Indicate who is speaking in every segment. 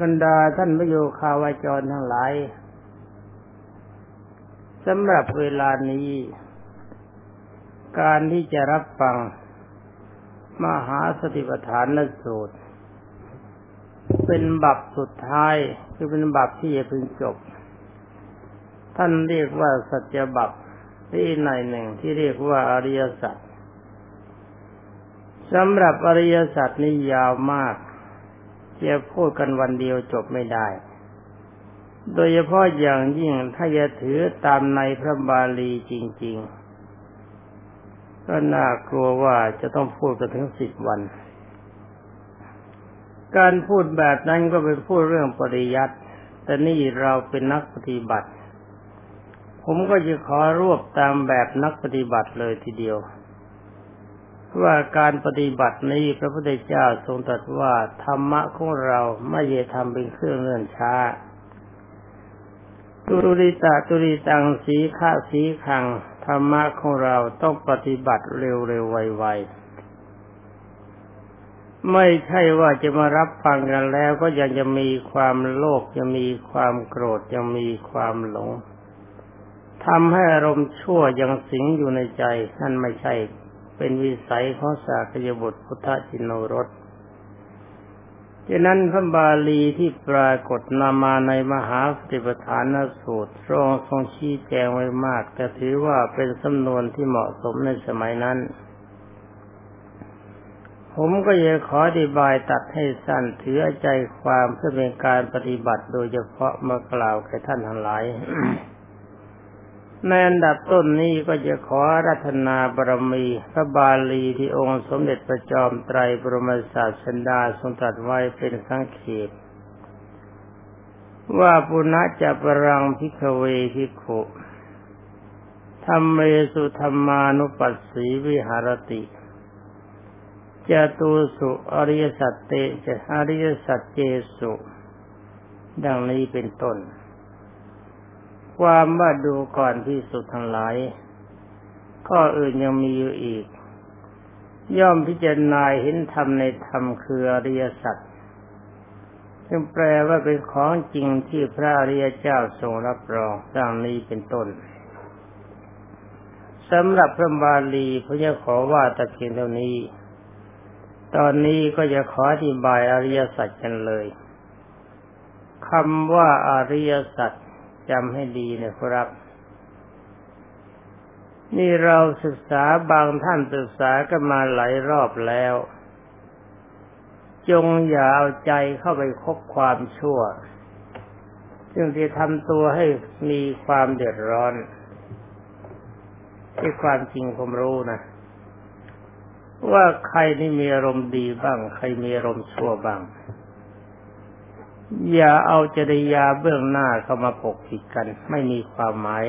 Speaker 1: บรรดาท่านพระโยคาวาจรทั้งหลายสำหรับเวลานี้ การที่จะรับฟัง มหาสติปัฏฐานนสูตร เป็นบับสุดท้ายคือเป็นบับที่จะพึงจบ ท่านเรียกว่าสัจบับที่ในหนึ่งที่เรียกว่าอริยสัจสำหรับอริยสัจนี่ยาวมาก จะพูดกันวันเดียวจบไม่ได้ โดยเฉพาะอย่างยิ่งถ้าจะถือตามในพระบาลีจริง ๆ ก็น่ากลัวว่าจะต้องพูดกันถึงสิบวัน การพูดแบบนั้นก็เป็นพูดเรื่องปริยัติแต่นี่เราเป็นนักปฏิบัติ ผมก็จะขอรวบตามแบบนักปฏิบัติเลยทีเดียว ว่าการปฏิบัตินี้พระพุทธเจ้าทรงตรัสว่าธรรมะของเราไม่เยทำเป็นเครื่องเนื่อนช้าตุริตาตุริตังสีข้าสีขังธรรมะของเราต้องปฏิบัติเร็วๆไวๆไม่ใช่ว่าจะมารับฟังกันแล้วก็ยังจะมีความโลภยังมีความโกรธยังมีความหลงทำให้อารมณ์ชั่วยังสิงอยู่ในใจนั่นไม่ใช่ เป็นวิสัยของสากยบุตรพุทธจินโนรสฉะนั้นพระบาลีที่ปรากฏนามาในมหาสติปัฏฐานสูตรทรงทรงชี้แจงไว้มาก แต่ถือว่าเป็นสำนวนที่เหมาะสมในสมัยนั้น ผมก็ยังขออธิบายตัดให้สั้นถือใจความเพื่อเป็นการปฏิบัติโดยเฉพาะมากล่าวแก่ท่านทั้งหลาย ในอันดับต้นนี้ก็จะขอรัตนาบารมี พระบาลีที่องค์สมเด็จพระจอมไตรบรมศาสดาทรงตรัสไว้เป็นสังเขปว่าปุณะจะปรังพิกเวพิขุธรรมเมสุธรรมานุปัสสีวิหารติจะตุสุอริยสัจเตจะอริยสัจเจสุ ดังนี้เป็นต้น ความว่าดูก่อนที่สุดทั้งหลายข้ออื่นยังมีอยู่อีก ย่อมพิจารณาเห็นธรรมในธรรมคืออริยสัจจึงแปลว่าเป็นของจริงที่พระอริยเจ้าทรงรับรองดังนี้เป็นต้นสำหรับพระบาลีพระจะขอว่าตะเพียงเท่านี้ ตอนนี้ก็จะขออธิบายอริยสัจกันเลยคำว่าอริยสัจ จำให้ดีนะครับ นี่เราศึกษาบางท่านศึกษากันมาหลายรอบแล้ว จงอย่าเอาใจเข้าไปคบความชั่ว ซึ่งที่ทำตัวให้มีความเดือดร้อนที่ความจริงผมรู้นะว่าใครนี่มีอารมณ์ดีบ้าง ใครมีอารมณ์ชั่วบ้าง อย่าเอาจริยาเบื้องหน้าเข้ามาปกปิดกัน ไม่มีความหมาย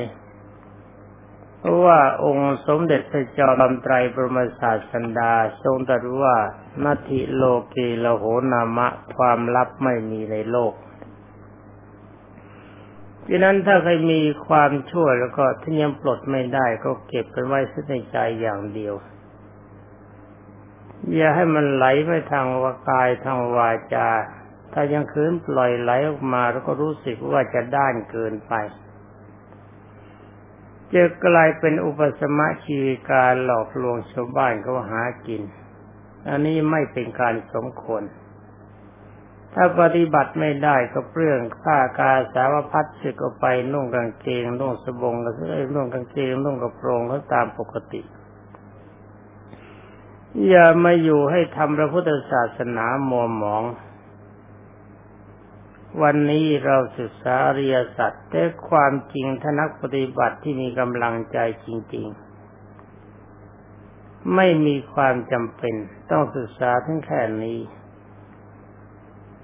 Speaker 1: เพราะว่าองค์สมเด็จพระจอมไตรบรมศาสดาทรงตรัสว่านาทิโลเกโลโหนามะ ความลับไม่มีในโลกดังนั้นถ้าใครมีความชั่วแล้วก็ถ้ายังปลดไม่ได้ก็เก็บเป็นไว้ในใจอย่างเดียว อย่าให้มันไหลไปทางวากายทางวาจา ถ้ายังคืนปล่อยไหลออกมาแล้วก็รู้สึกว่าจะด้านเกินไปจะกลายเป็นอุปสมะชีการหลอกลวงชาวบ้านเขาหากิน อันนี้ไม่เป็นการสมควร ถ้าปฏิบัติไม่ได้ก็เปลืองผ้ากาสาวพัดสึกออกไปนุ่งกางเกงนุ่งสบงก็เอ้นุ่งกางเกงนุ่งกระโปรงเขาตามปกติ อย่ามาอยู่ให้ทำพระพุทธศาสนามัวหมอง วันนี้เราศึกษาอริยสัจแต่ความจริงทนักปฏิบัติที่มีกำลังใจจริง ๆ ไม่มีความจำเป็นต้องศึกษาทั้งแค่นี้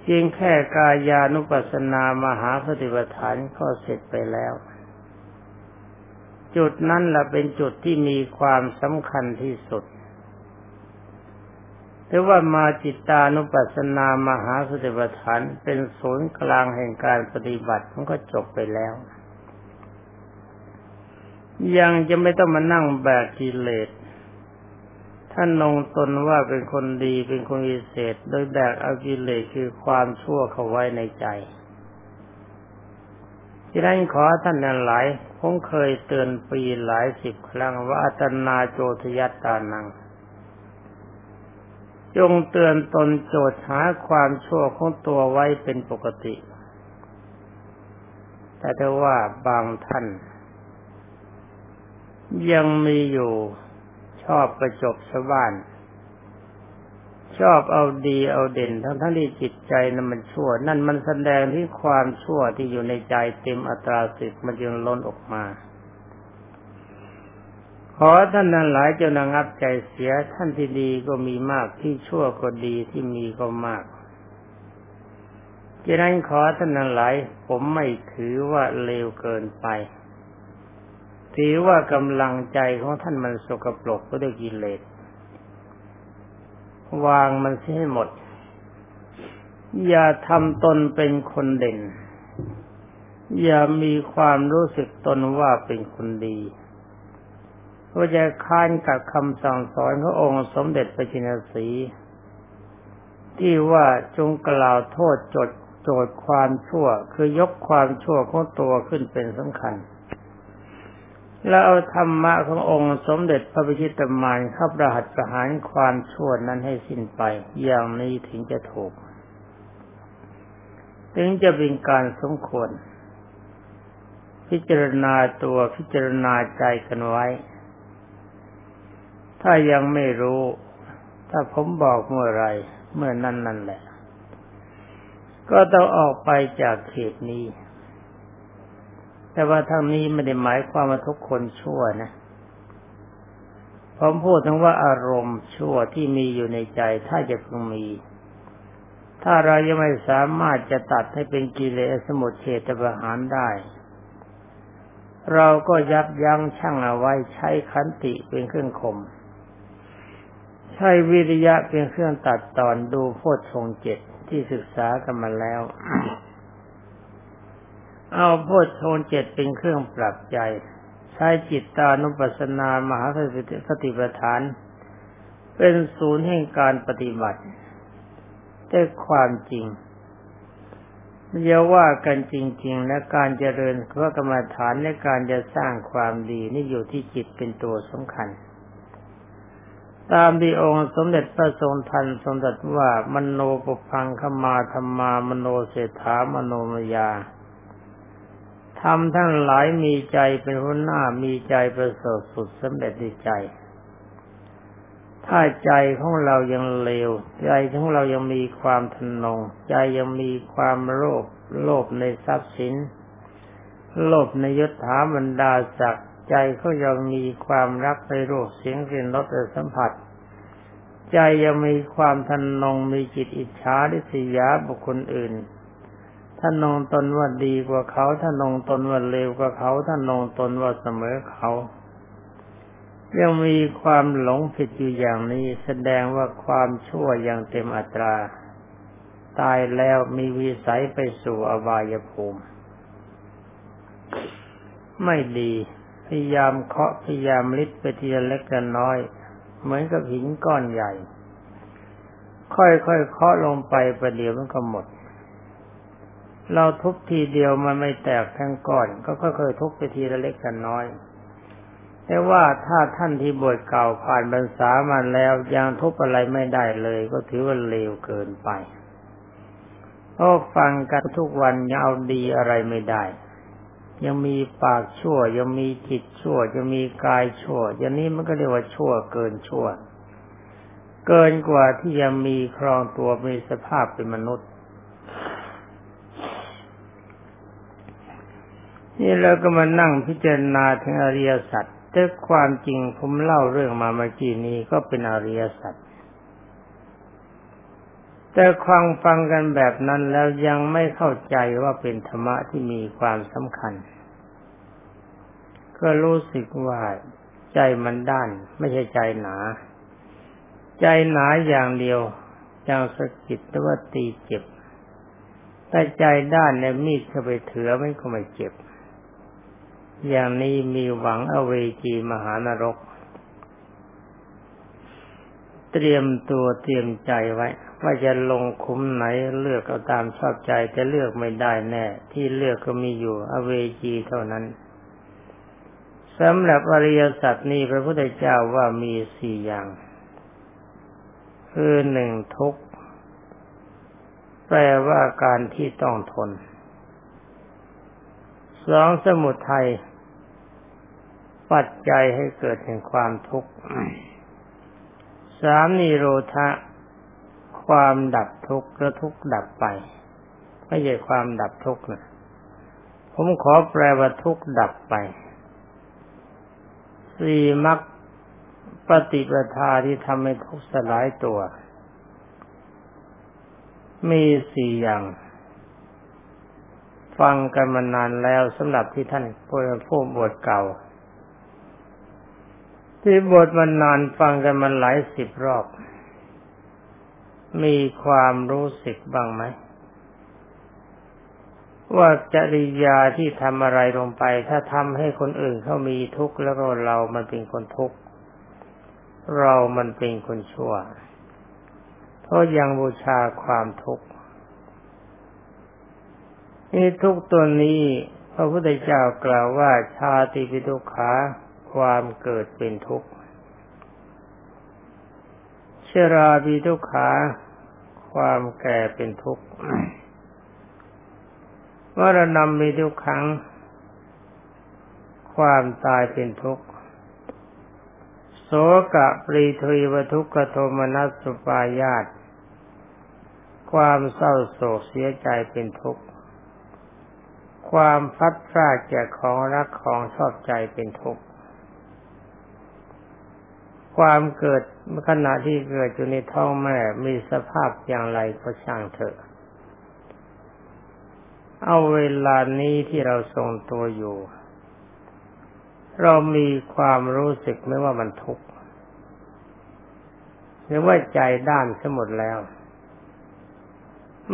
Speaker 1: เพียงแค่กายานุปัสสนามหาปฏิปทานก็เสร็จไปแล้ว จุดนั้นแหละเป็นจุดที่มีความสำคัญที่สุด หรือว่ามาจิตตานุปัสสนามหาสติปัฏฐานเป็นศูนย์กลางแห่งการปฏิบัติมันก็จบไปแล้ว ยังจะไม่ต้องมานั่งแบกกิเลสท่านนงตนว่าเป็นคนดีเป็นคนวิเศษ โดยแบกเอากิเลสคือความชั่วเข้าไว้ในใจที่นั้นขอท่านนั้นหลายผมเคยเตือนปีหลายสิบครั้งว่าอัตนาโจทยัตตานัง จงเตือนตนโจทย์หาความชั่วของตัวไว้เป็นปกติ แต่ถ้าว่าบางท่าน ยังมีอยู่ชอบประจบชาวบ้าน ชอบเอาดีเอาเด่น ทั้งทั้งที่จิตใจนั้นมันชั่ว นั่นมันแสดงที่ความชั่วที่อยู่ในใจเต็มอัตราสิบมันจึงล้นออกมา ขอท่านนั้นหลายจะระงับใจเสียท่านที่ดีก็มีมากที่ชั่วก็ดีที่มีก็มากจะนั้นขอท่านนั้นหลายผมไม่ถือว่าเลวเกินไป ถือว่ากำลังใจของท่านมันสกปรกก็ด้วยกิเลสวางมันเสียให้หมด อย่าทำตนเป็นคนเด่น อย่ามีความรู้สึกตนว่าเป็นคนดี ก็จะค้านกับคำสั่งสอนขององค์สมเด็จพระจินสี ที่ว่าจงกล่าวโทษจดโจทย์ความชั่ว คือยกความชั่วของตัวขึ้นเป็นสำคัญ แล้วเอาธรรมะขององค์สมเด็จพระพิชิตมารเข้าประหัตประหารความชั่วนั้นให้สิ้นไป อย่างนี้ถึงจะถูก ถึงจะเป็นการสมควร พิจารณาตัวพิจารณาใจกันไว้ ถ้ายังไม่รู้ ถ้าผมบอกเมื่อไรเมื่อนั้นนั่นแหละ ก็ต้องออกไปจากเขตนี้ แต่ว่าทั้งนี้ไม่ได้หมายความว่าทุกคนชั่วนะผมพูดถึงว่าอารมณ์ชั่วที่มีอยู่ในใจถ้าจะพึงมี ถ้าเรายังไม่สามารถจะตัดให้เป็นกิเลสสมุทเฉตประหารได้ เราก็ยับยั้งชั่งเอาไว้ใช้ขันติเป็นเครื่องข่ม ใช้วิริยะเป็นเครื่องตัดตอนดูโพชฌงเจ็ดที่ศึกษากันมาแล้ว เอาโพชฌงเจ็ดเป็นเครื่องปรับใจ ใช้จิตตานุปัสสนามหาสติปัฏฐาน เป็นศูนย์แห่งการปฏิบัติแต่ความจริงอย่าว่ากันจริง ๆ และการเจริญพระกรรมฐานและการจะสร้างความดีนี่อยู่ที่จิตเป็นตัวสำคัญ ตามที่องค์สมเด็จพระทรงทันทรงตรัสว่ามโนปุพังขมาธรรมามโนเศรษฐามโนมยาทำทั้งหลายมีใจเป็นหัวหน้ามีใจประเสริฐสุดสำเร็จในใจ ถ้าใจของเรายังเลว ใจของเรายังมีความทนง ใจยังมีความโลภโลภในทรัพย์สิน โลภในยศถาบรรดาศักดิ์ ใจเขายังมีความรักในรูปเสียงกลิ่นรสสัมผัส ใจยังมีความทันนงมีจิตอิจฉาริษยาบุคคลอื่นท่านนองตนว่าดีกว่าเขาท่านนองตนว่าเลวกว่าเขาท่านนองตนว่าเสมอเขายังมีความหลงผิดอยู่อย่างนี้แสดงว่าความชั่วย่างเต็มอัตรา ตายแล้วมีวิสัยไปสู่อบายภูมิ ไม่ดี พยายามเคาะพยายามลิดไปทีละเล็กละน้อย เหมือนกับหินก้อนใหญ่ ค่อยๆเคาะลงไปประเดี๋ยวมันก็หมด เราทุบทีเดียวมันไม่แตกทั้งก้อน ก็ค่อยๆทุบไปทีละเล็กกันน้อยแต่ว่าถ้าท่านที่บวชเก่าผ่านบรรษามาแล้วยังทุบอะไรไม่ได้เลย ก็ถือว่าเลวเกินไปเพราะฟังกันทุกวันยังเอาดีอะไรไม่ได้ ยังมีปากชั่ว ยังมีจิตชั่ว ยังมีกายชั่ว อย่างนี้มันก็เรียกว่าชั่วเกินชั่ว เกินกว่าที่ยังมีครองตัวมีสภาพเป็นมนุษย์ นี่เราก็มานั่งพิจารณาถึงอริยสัจแต่ความจริงผมเล่าเรื่องมาเมื่อกี้นี้ก็เป็นอริยสัจแต่ฟังฟังกันแบบนั้นแล้วยังไม่เข้าใจว่าเป็นธรรมะที่มีความสำคัญ ก็รู้สึกว่าใจมันด้าน ไม่ใช่ใจหนา ใจหนาอย่างเดียวอย่างสะกิดแต่ว่าตีเจ็บแต่ใจด้านในมีดเข้าไปเถือไม่ก็ไม่เจ็บ อย่างนี้มีหวังอเวจีมหานรก เตรียมตัวเตรียมใจไว้ ว่าจะลงคุ้มไหนเลือกเอาตามชอบใจแต่เลือกไม่ได้แน่ ที่เลือกก็มีอยู่อเวจีเท่านั้น สำหรับอริยสัจนี้พระพุทธเจ้าว่ามีสี่อย่าง คือหนึ่งทุกข์แปลว่าการที่ต้องทนสองสมุทัยปัจจัยให้เกิดแห่งความทุกข์สามนิโรธะความดับทุกข์และทุกข์ดับไป ไม่ใช่ความดับทุกข์นะผมขอแปลว่าทุกข์ดับไป สี่มรรคปฏิปทาที่ทำให้ทุกข์สลายตัว มีสี่อย่าง ฟังกันมานานแล้วสำหรับที่ท่านผู้บวชเก่า ที่บวชมานานฟังกันมาหลายสิบรอบ มีความรู้สึกบ้างไหม ว่าจริยาที่ทำอะไรลงไป ถ้าทำให้คนอื่นเขามีทุกข์แล้วก็เรามันเป็นคนทุกข์เรามันเป็นคนชั่ว เพราะยังบูชาความทุกข์นี่ทุกตัวนี้พระพุทธเจ้ากล่าวว่าชาติปิทุขาความเกิดเป็นทุกข์ชราปิทุขาความแก่เป็นทุกข์ มรณะมีทุกขังความตายเป็นทุกข์โสกะปรีทวีวทุกขโทมนัสสุปายาตความเศร้าโศกเสียใจเป็นทุกข์ความพัดพลาดจากของรักของชอบใจเป็นทุกข์ความเกิดขณะที่เกิดอยู่ในท้องแม่มีสภาพอย่างไรก็ช่างเถอะ เอาเวลานี้ที่เราทรงตัวอยู่ เรามีความรู้สึกไม่ว่ามันทุกข์หรือว่าใจด้านสมดแล้ว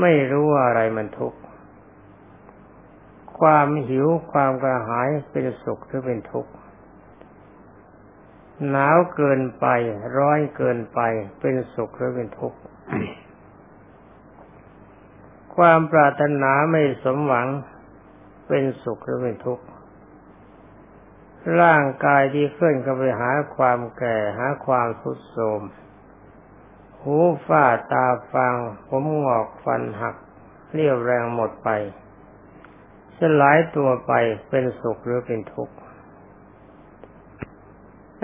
Speaker 1: ไม่รู้ว่าอะไรมันทุกข์ความหิวความกระหายเป็นสุขหรือเป็นทุกข์หนาวเกินไป ร้อนเกินไปเป็นสุขหรือเป็นทุกข์ ความปรารถนาไม่สมหวังเป็นสุขหรือเป็นทุกข์ร่างกายที่เคลื่อนเข้าไปหาความแก่หาความทุดโทรมหูฝ้าตาฟัง ผมงอกฟันหัก เรียวแรงหมดไป สลายตัวไปเป็นสุขหรือเป็นทุกข์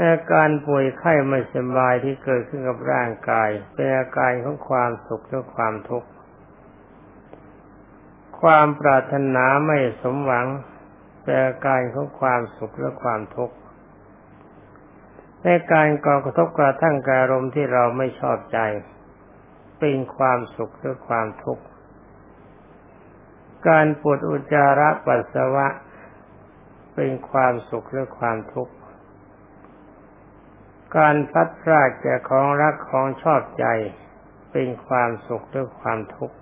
Speaker 1: อาการป่วยไข้ไม่สบายที่เกิดขึ้นกับร่างกาย เป็นอาการของความสุขหรือความทุกข์ ความปรารถนาไม่สมหวังแต่การของความสุขและความทุกข์ในการก่อกระทบกระทั่งการรมที่เราไม่ชอบใจ เป็นความสุขหรือความทุกข์ การปวดอุจจาระปัสสาวะ เป็นความสุขหรือความทุกข์ การพัดพลาดจากของรักของชอบใจ เป็นความสุขหรือความทุกข์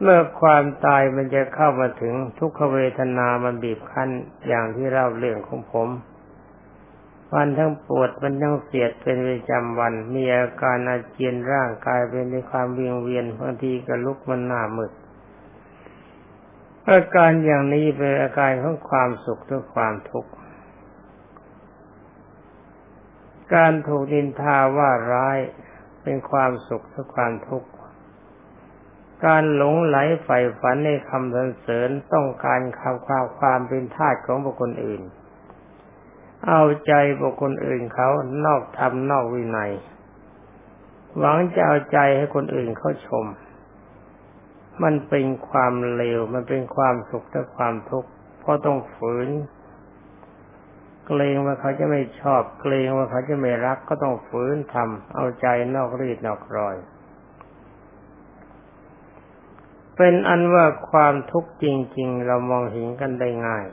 Speaker 1: เมื่อความตายมันจะเข้ามาถึงทุกขเวทนามันบีบคั้นอย่างที่เล่าเรื่องของผมวันทั้งปวดมันทั้งเสียดเป็นประจำวัน มีอาการอาเจียนร่างกายเป็นในความเวียงเวียนบางทีก็ลุกมันหน้ามืดอาการอย่างนี้เป็นอาการของความสุขหรือความทุกข์การถูกดินทาว่าร้ายเป็นความสุขหรือความทุกข์ การหลงไหลใฝ่ฝันในคำสรรเสริญต้องการคำความความเป็นทาสของบุคคลอื่น เอาใจบุคคลอื่นเขานอกธรรมนอกวินัย หวังจะเอาใจให้คนอื่นเขาชม มันเป็นความเลวมันเป็นความสุขและความทุกข์เพราะต้องฝืน เกรงว่าเขาจะไม่ชอบ เกรงว่าเขาจะไม่รักก็ต้องฝืนทำเอาใจนอกรีดนอกรอย เป็นอันว่าความทุกข์จริง ๆ เรามองเห็นกันได้ง่าย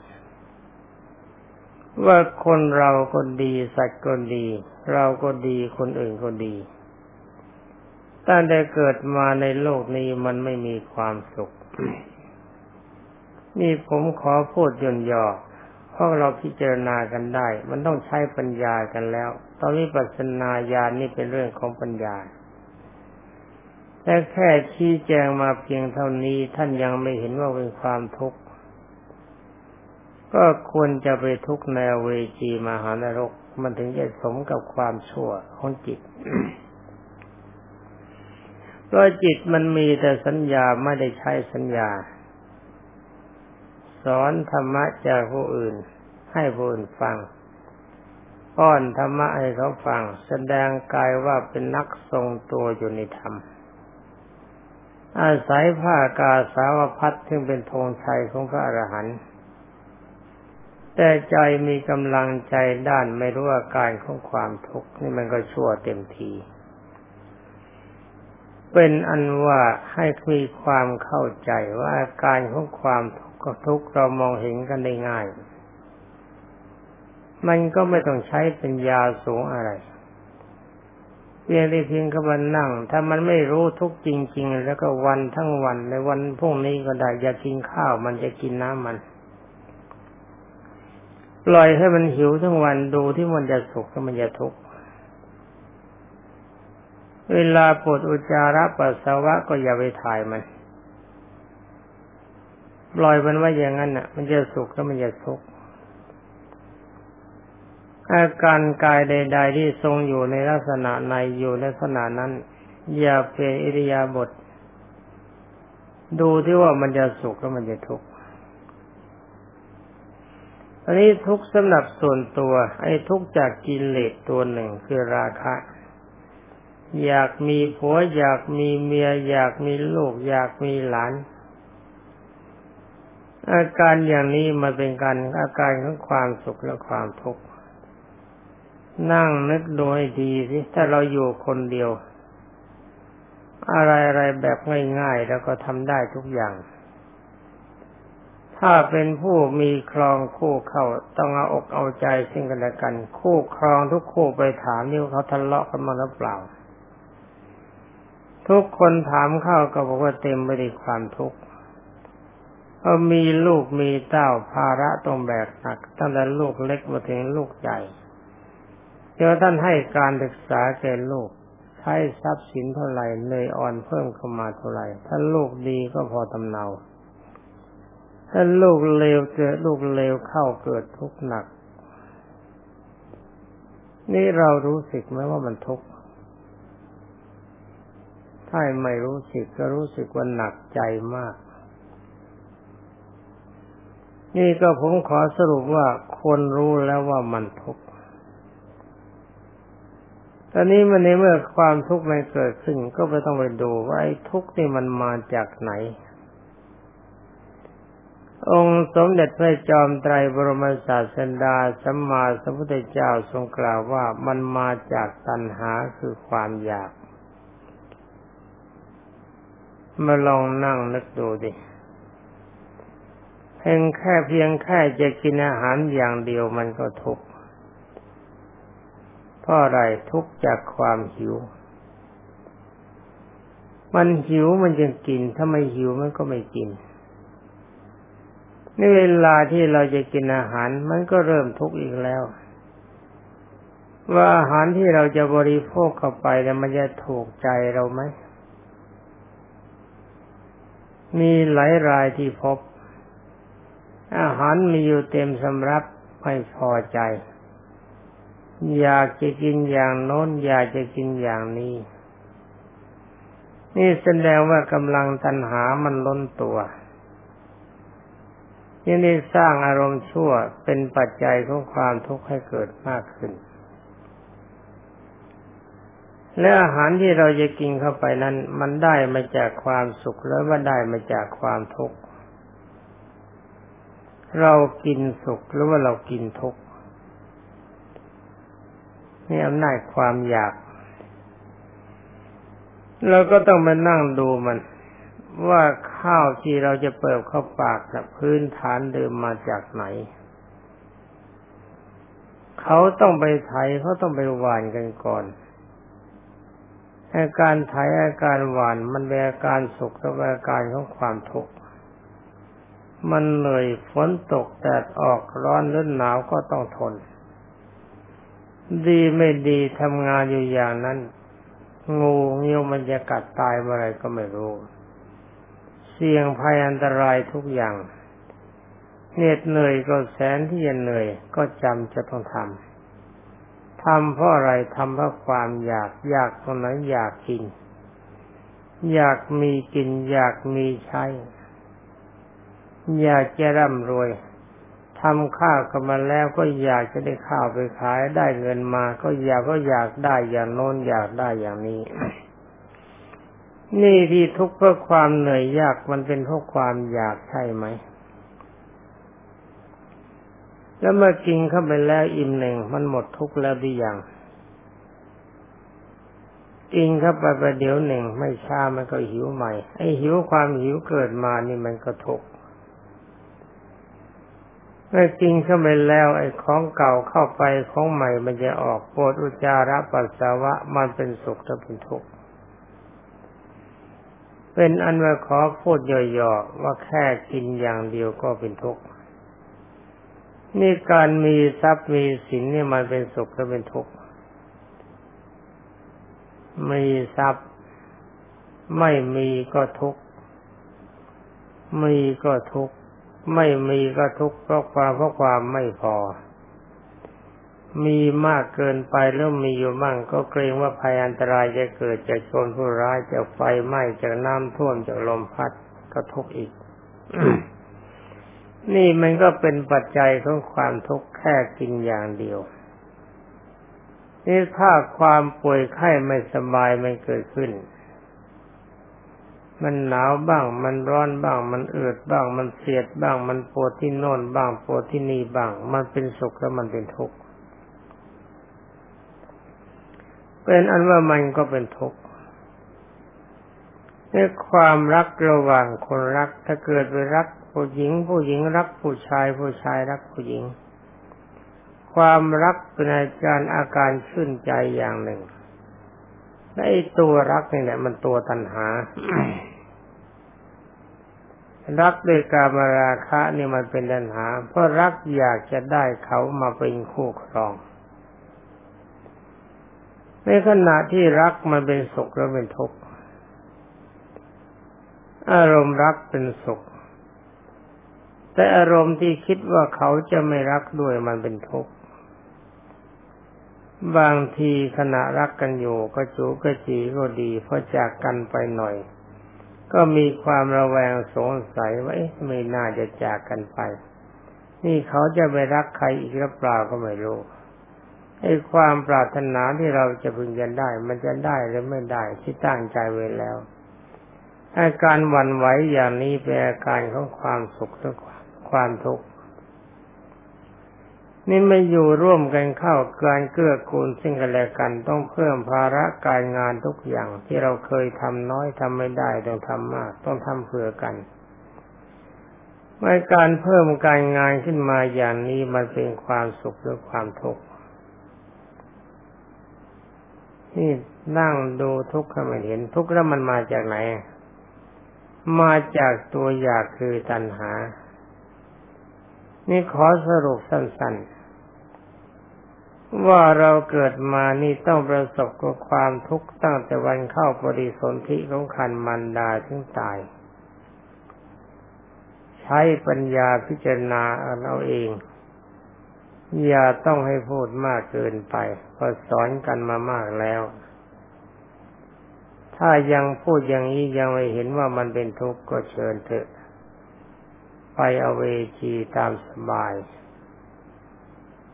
Speaker 1: ว่าคนเราก็ดีสัตว์ก็ดี เราก็ดีคนอื่นก็ดีตั้งแต่เกิดมาในโลกนี้มันไม่มีความสุข นี่ผมขอพูดย่นย่อเพราะเราพิจารณากันได้ มันต้องใช้ปัญญากันแล้ว ตอนวิปัสสนาญาณนี่เป็นเรื่องของปัญญา แต่แค่ชี้แจงมาเพียงเท่านี้ท่านยังไม่เห็นว่าเป็นความทุกข์ ก็ควรจะไปทุกข์ในเวจีมหานรก มันถึงจะสมกับความชั่วของจิตเพราะจิตมันมีแต่สัญญาไม่ได้ใช้สัญญา สอนธรรมะจากผู้อื่น ให้ผู้อื่นฟังป้อนธรรมะให้เขาฟัง แสดงกายว่าเป็นนักทรงตัวอยู่ในธรรม อาศัยผ้ากาสาวพัดซึ่งเป็นธงชัยของพระอรหันต์แต่ใจมีกำลังใจด้านไม่รู้อาการของความทุกข์นี่มันก็ชั่วเต็มที เป็นอันว่าให้มีความเข้าใจว่าอาการของความทุกข์เรามองเห็นกันได้ง่าย มันก็ไม่ต้องใช้เป็นยาสูงอะไร เพียงได้เพียงกับวันนั่ง ถ้ามันไม่รู้ทุกจริง ๆ แล้วก็วันทั้งวันในวันพรุ่งนี้ก็ได้อย่ากินข้าวมันจะกินน้ำมันปล่อยให้มันหิวทั้งวันดูที่มันจะสุขก็มันจะทุกข์เวลาปวดอุจจาระปัสสาวะก็อย่าไปถ่ายมันปล่อยมันไว้อย่างนั้นน่ะ มันจะสุขก็มันจะทุกข์ อาการกายใด ๆ ที่ทรงอยู่ในลักษณะในอยู่ในลักษณะนั้น อย่าเป็นอิริยาบถดูที่ว่ามันจะสุขแล้วมันจะทุกข์อันนี้ทุกข์สำหรับส่วนตัว ไอ้ทุกข์จากกิเลสตัวหนึ่งคือราคะ อยากมีผัวอยากมีเมีย อยากมีลูก อยากมีหลาน อาการอย่างนี้มันเป็นการอาการของความสุขและความทุกข์ นั่งนึกดูให้ดีสิถ้าเราอยู่คนเดียว อะไรอะไรแบบง่ายๆ แล้วก็ทำได้ทุกอย่าง ถ้าเป็นผู้มีครองคู่เข้าต้องเอาอกเอาใจซึ่งกันและกัน คู่ครองทุกคู่ไปถามนี่เขาทะเลาะกันมาหรือเปล่า ทุกคนถามเข้าก็บอกว่าเต็มไปด้วยความทุกข์เพรามีลูกมีเต้าภาระต้องแบกหนักตั้งแต่ลูกเล็กมาถึงลูกใหญ่ เจ้าท่านให้การศึกษาแก่ลูกใช้ทรัพย์สินเท่าไหร่เลยอ่อนเพิ่มเข้ามาเท่าไหร่ถ้าลูกดีก็พอตำเนาถ้าลูกเลวเจอลูกเลวเข้าเกิดทุกข์หนัก นี่เรารู้สึกไหมว่ามันทุกข์ถ้าไม่รู้สึกก็รู้สึกว่าหนักใจมาก นี่ก็ผมขอสรุปว่าคนรู้แล้วว่ามันทุกข์ ตอนนี้มันในเมื่อความทุกข์มันเกิดขึ้นก็ไปต้องไปดูว่าไอ้ทุกข์นี่มันมาจากไหน องค์สมเด็จพระจอมไตรบรมศาสดาสัมมาสัมพุทธเจ้าทรงกล่าวว่ามันมาจากตัณหาคือความอยาก มาลองนั่งนึกดูดิเพียงแค่เพียงแค่จะกินอาหารอย่างเดียวมันก็ทุกข์ เพราะอะไรทุกจากความหิว มันหิวมันจึงกิน ถ้าไม่หิวมันก็ไม่กินในเวลาที่เราจะกินอาหารมันก็เริ่มทุกข์อีกแล้ว ว่าอาหารที่เราจะบริโภคเข้าไปแล้วมันจะถูกใจเราไหมมีหลายรายที่พบ อาหารมีอยู่เต็มสำรับไม่พอใจ อยากจะกินอย่างโน้น อยากจะกินอย่างนี้ นี่แสดงว่ากำลังตัณหามันล้นตัวยังได้สร้างอารมณ์ชั่วเป็นปัจจัยของความทุกข์ให้เกิดมากขึ้น และอาหารที่เราจะกินเข้าไปนั้น มันได้มาจากความสุขแล้วว่าได้มาจากความทุกข์ เรากินสุขหรือว่าเรากินทุกข์ นี่อำนาจความอยาก เราก็ต้องมานั่งดูมัน ว่าข้าวที่เราจะเปิดเข้าปากกับพื้นฐานเดิมมาจากไหน เขาต้องไปไถเขาต้องไปหวานกันก่อนอาการไถอาการหวานมันเป็นอาการสุขและอาการของความทุกข์มันเหนื่อยฝนตกแดดออกร้อนหรือหนาวก็ต้องทน ดีไม่ดีทำงานอยู่อย่างนั้น งูเงี้ยวมันจะกัดตายเมื่อไรก็ไม่รู้ เสี่ยงภัยอันตรายทุกอย่างเหน็ดเหนื่อยก็แสนที่จะเหนื่อยก็จำจะต้องทำทำเพราะอะไรทำเพราะความอยากอยากตรงนั้นอยากกิน อยากมีกิน อยากมีใช้ อยากจะร่ำรวย ทำข้าวกันมาแล้วก็อยากจะได้ข้าวไปขายได้เงินมา ก็อยากก็อยากได้อย่างโน้นอยากได้อย่างนี้ นี่ที่ทุกข์เพราะความเหนื่อยยากมันเป็นเพราะความอยากใช่ไหม แล้วเมื่อกินเข้าไปแล้วอิ่มหนึ่งมันหมดทุกข์แล้วดีอย่างกินเข้าไปประเดี๋ยวหนึ่งไม่ช้ามันก็หิวใหม่ไอ้หิวความหิวเกิดมานี่มันก็ทุกข์ เมื่อกินเข้าไปแล้วไอ้ของเก่าเข้าไปของใหม่มันจะออกปวดอุจจาระปัสสาวะมันเป็นสุขถ้าเป็นทุกข์เป็นอันว่าขอพูดย่อๆว่าแค่กินอย่างเดียวก็เป็นทุกข์นี่การมีทรัพย์มีสินนี่มันเป็นสุขและเป็นทุกข์มีทรัพย์ไม่มีก็ทุกข์มีก็ทุกข์ ไม่มีก็ทุกข์เพราะความเพราะความไม่พอ มีมากเกินไปแล้วมีอยู่มั่งก็เกรงว่าภัยอันตรายจะเกิดจากโจรผู้ร้ายจากไฟไหม้จากน้ำท่วมจากลมพัดก็ทุกข์อีก นี่มันก็เป็นปัจจัยของความทุกข์แค่กินอย่างเดียวนี่ถ้าความป่วยไข้ไม่สบายมันเกิดขึ้น มันหนาวบ้าง มันร้อนบ้าง มันเอืดบ้าง มันเสียดบ้าง มันปวดที่โน่นบ้าง ปวดที่นี่บ้าง มันเป็นสุขแล้วมันเป็นทุกข์ เป็นอันว่ามันก็เป็นทุกข์ในความรักระหว่างคนรัก ถ้าเกิดไปรักผู้หญิง ผู้หญิงรักผู้ชาย ผู้ชายรักผู้หญิง ความรักเป็นอาการอาการชื่นใจอย่างหนึ่ง ไอ้ตัวรักนี่แหละ มันตัวตัณหา รักด้วยกามราคะนี่มันเป็นตัณหา เพราะรักอยากจะได้เขามาเป็นคู่ครอง ในขณะที่รักมันเป็นสุขแล้วเป็นทุกข์อารมณ์รักเป็นสุข แต่อารมณ์ที่คิดว่าเขาจะไม่รักด้วยมันเป็นทุกข์ บางทีขณะรักกันอยู่ก็จูก็จีก็ดีพอจากกันไปหน่อย ก็มีความระแวงสงสัยว่าไม่น่าจะจากกันไป นี่เขาจะไปรักใครอีกหรือเปล่าก็ไม่รู้ไอ้ความปรารถนาที่เราจะพึงจะได้ มันจะได้หรือไม่ได้ที่ตั้งใจไว้แล้วอาการหวั่นไหวอย่างนี้เป็นอาการของความสุขและความทุกข์ นี่ไม่อยู่ร่วมกันเข้าการเกื้อกูลซึ่งกันและกันต้องเพิ่มภาระการงานทุกอย่างที่เราเคยทำน้อยทำไม่ได้ต้องทำมาก ต้องทำเผื่อกันเมื่อการเพิ่มการงานขึ้นมาอย่างนี้มันเป็นความสุขหรือความทุกข์นี่นั่งดูทุกข์ก็ไม่เห็นทุกข์แล้วมันมาจากไหน มาจากตัวอยากคือตัณหา นี่ขอสรุปสั้นๆ ว่าเราเกิดมานี่ต้องประสบกับความทุกข์ตั้งแต่วันเข้าปริสนธิของขันมันดาถึงตาย ใช้ปัญญาพิจารณาเอาเอง อย่าต้องให้พูดมากเกินไปเพราะสอนกันมามากแล้ว ถ้ายังพูดอย่างนี้ยังไม่เห็นว่ามันเป็นทุกข์ก็เชิญเถอะ ไปเอาเวจีตามสบาย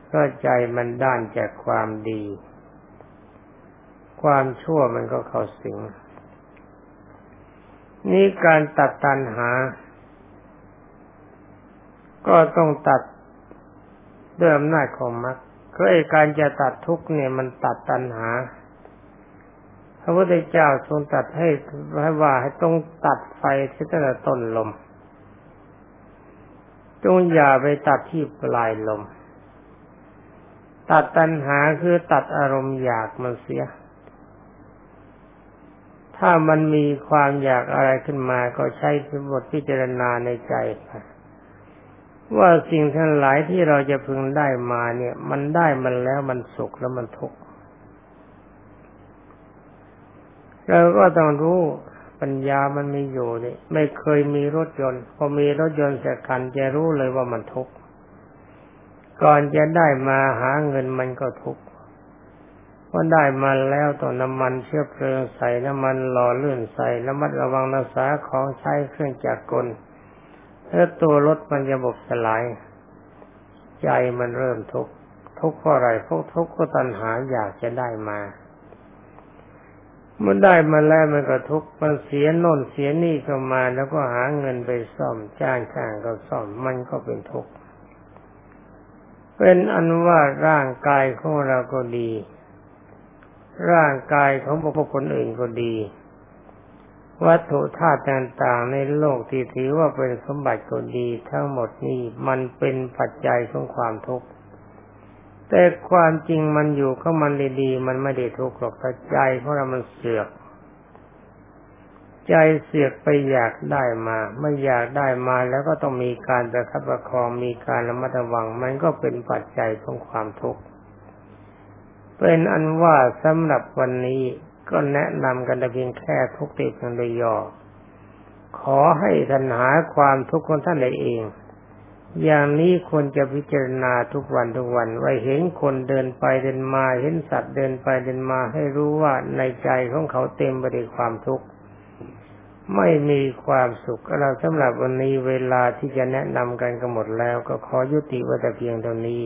Speaker 1: เพราะใจมันด้านจากความดี ความชั่วมันก็เข้าสิง นี่การตัดตัณหา ก็ต้องตัดด้วยอำนาจของมรรคก็ไอการจะตัดทุกเนี่ยมันตัดตัณหา พระพุทธเจ้าทรงตัดให้ให้ว่าให้ต้องตัดไฟที่ตั้งแต่ต้นลม จงอย่าไปตัดที่ปลายลม ตัดตัณหาคือตัดอารมณ์อยากมันเสีย ถ้ามันมีความอยากอะไรขึ้นมาก็ใช้บทพิจารณาในใจว่าสิ่งทั้งหลายที่เราจะพึงได้มาเนี่ย มันได้มันแล้วมันสุขแล้วมันทุกข์เราก็ต้องรู้ ปัญญามันมีอยู่นี่ไม่เคยมีรถยนต์ พอมีรถยนต์สักคันจะรู้เลยว่ามันทุกข์ก่อนจะได้มาหาเงินมันก็ทุกข์พอได้มาแล้วต้องน้ำมันเชื้อเพลิงใส่น้ำมันหล่อลื่นใส่ระมัดระวังรักษาของใช้เครื่องจักรกลแล้วตัวรถมันจะบบสลาย ใจมันเริ่มทุกข์ทุกข์เพราะอะไรพวกทุกข์ก็ตัณหาอยากจะได้มา มื่อได้มาแล้วมันก็ทุกข์มันเสียโน่นเสียนี่ก็มาแล้วก็หาเงินไปซ่อมจ้างช่างก็ซ่อมมันก็เป็นทุกข์เป็นอันว่าร่างกายของเราก็ดี ร่างกายของบุคคลอื่นก็ดี วัตถุธาตุต่างๆในโลกที่ถือว่าเป็นสมบัติก็ดี ทั้งหมดนี้มันเป็นปัจจัยของความทุกข์ แต่ความจริงมันอยู่ก็มันดีๆมันไม่ได้ทุกข์หรอกแต่ใจของเรามันเสือก ใจเสือกไปอยากได้มา ไม่อยากได้มาแล้วก็ต้องมีการประคับประคองมีการระมัดระวัง มันก็เป็นปัจจัยของความทุกข์เป็นอันว่าสำหรับวันนี้ก็แนะนำกันแต่เพียงแค่ทุกติเพียงโดยย่อขอให้ท่านหาความทุกข์ของท่านเอง อย่างนี้ควรจะพิจารณาทุกวันทุกวันไว้เห็นคนเดินไปเดินมาเห็นสัตว์เดินไปเดินมาให้รู้ว่าในใจของเขาเต็มไปด้วยความทุกข์ไม่มีความสุขเราสำหรับวันนี้เวลาที่จะแนะนำกันก็หมดแล้ว ก็ขอยุติไว้แต่เพียงเท่านี้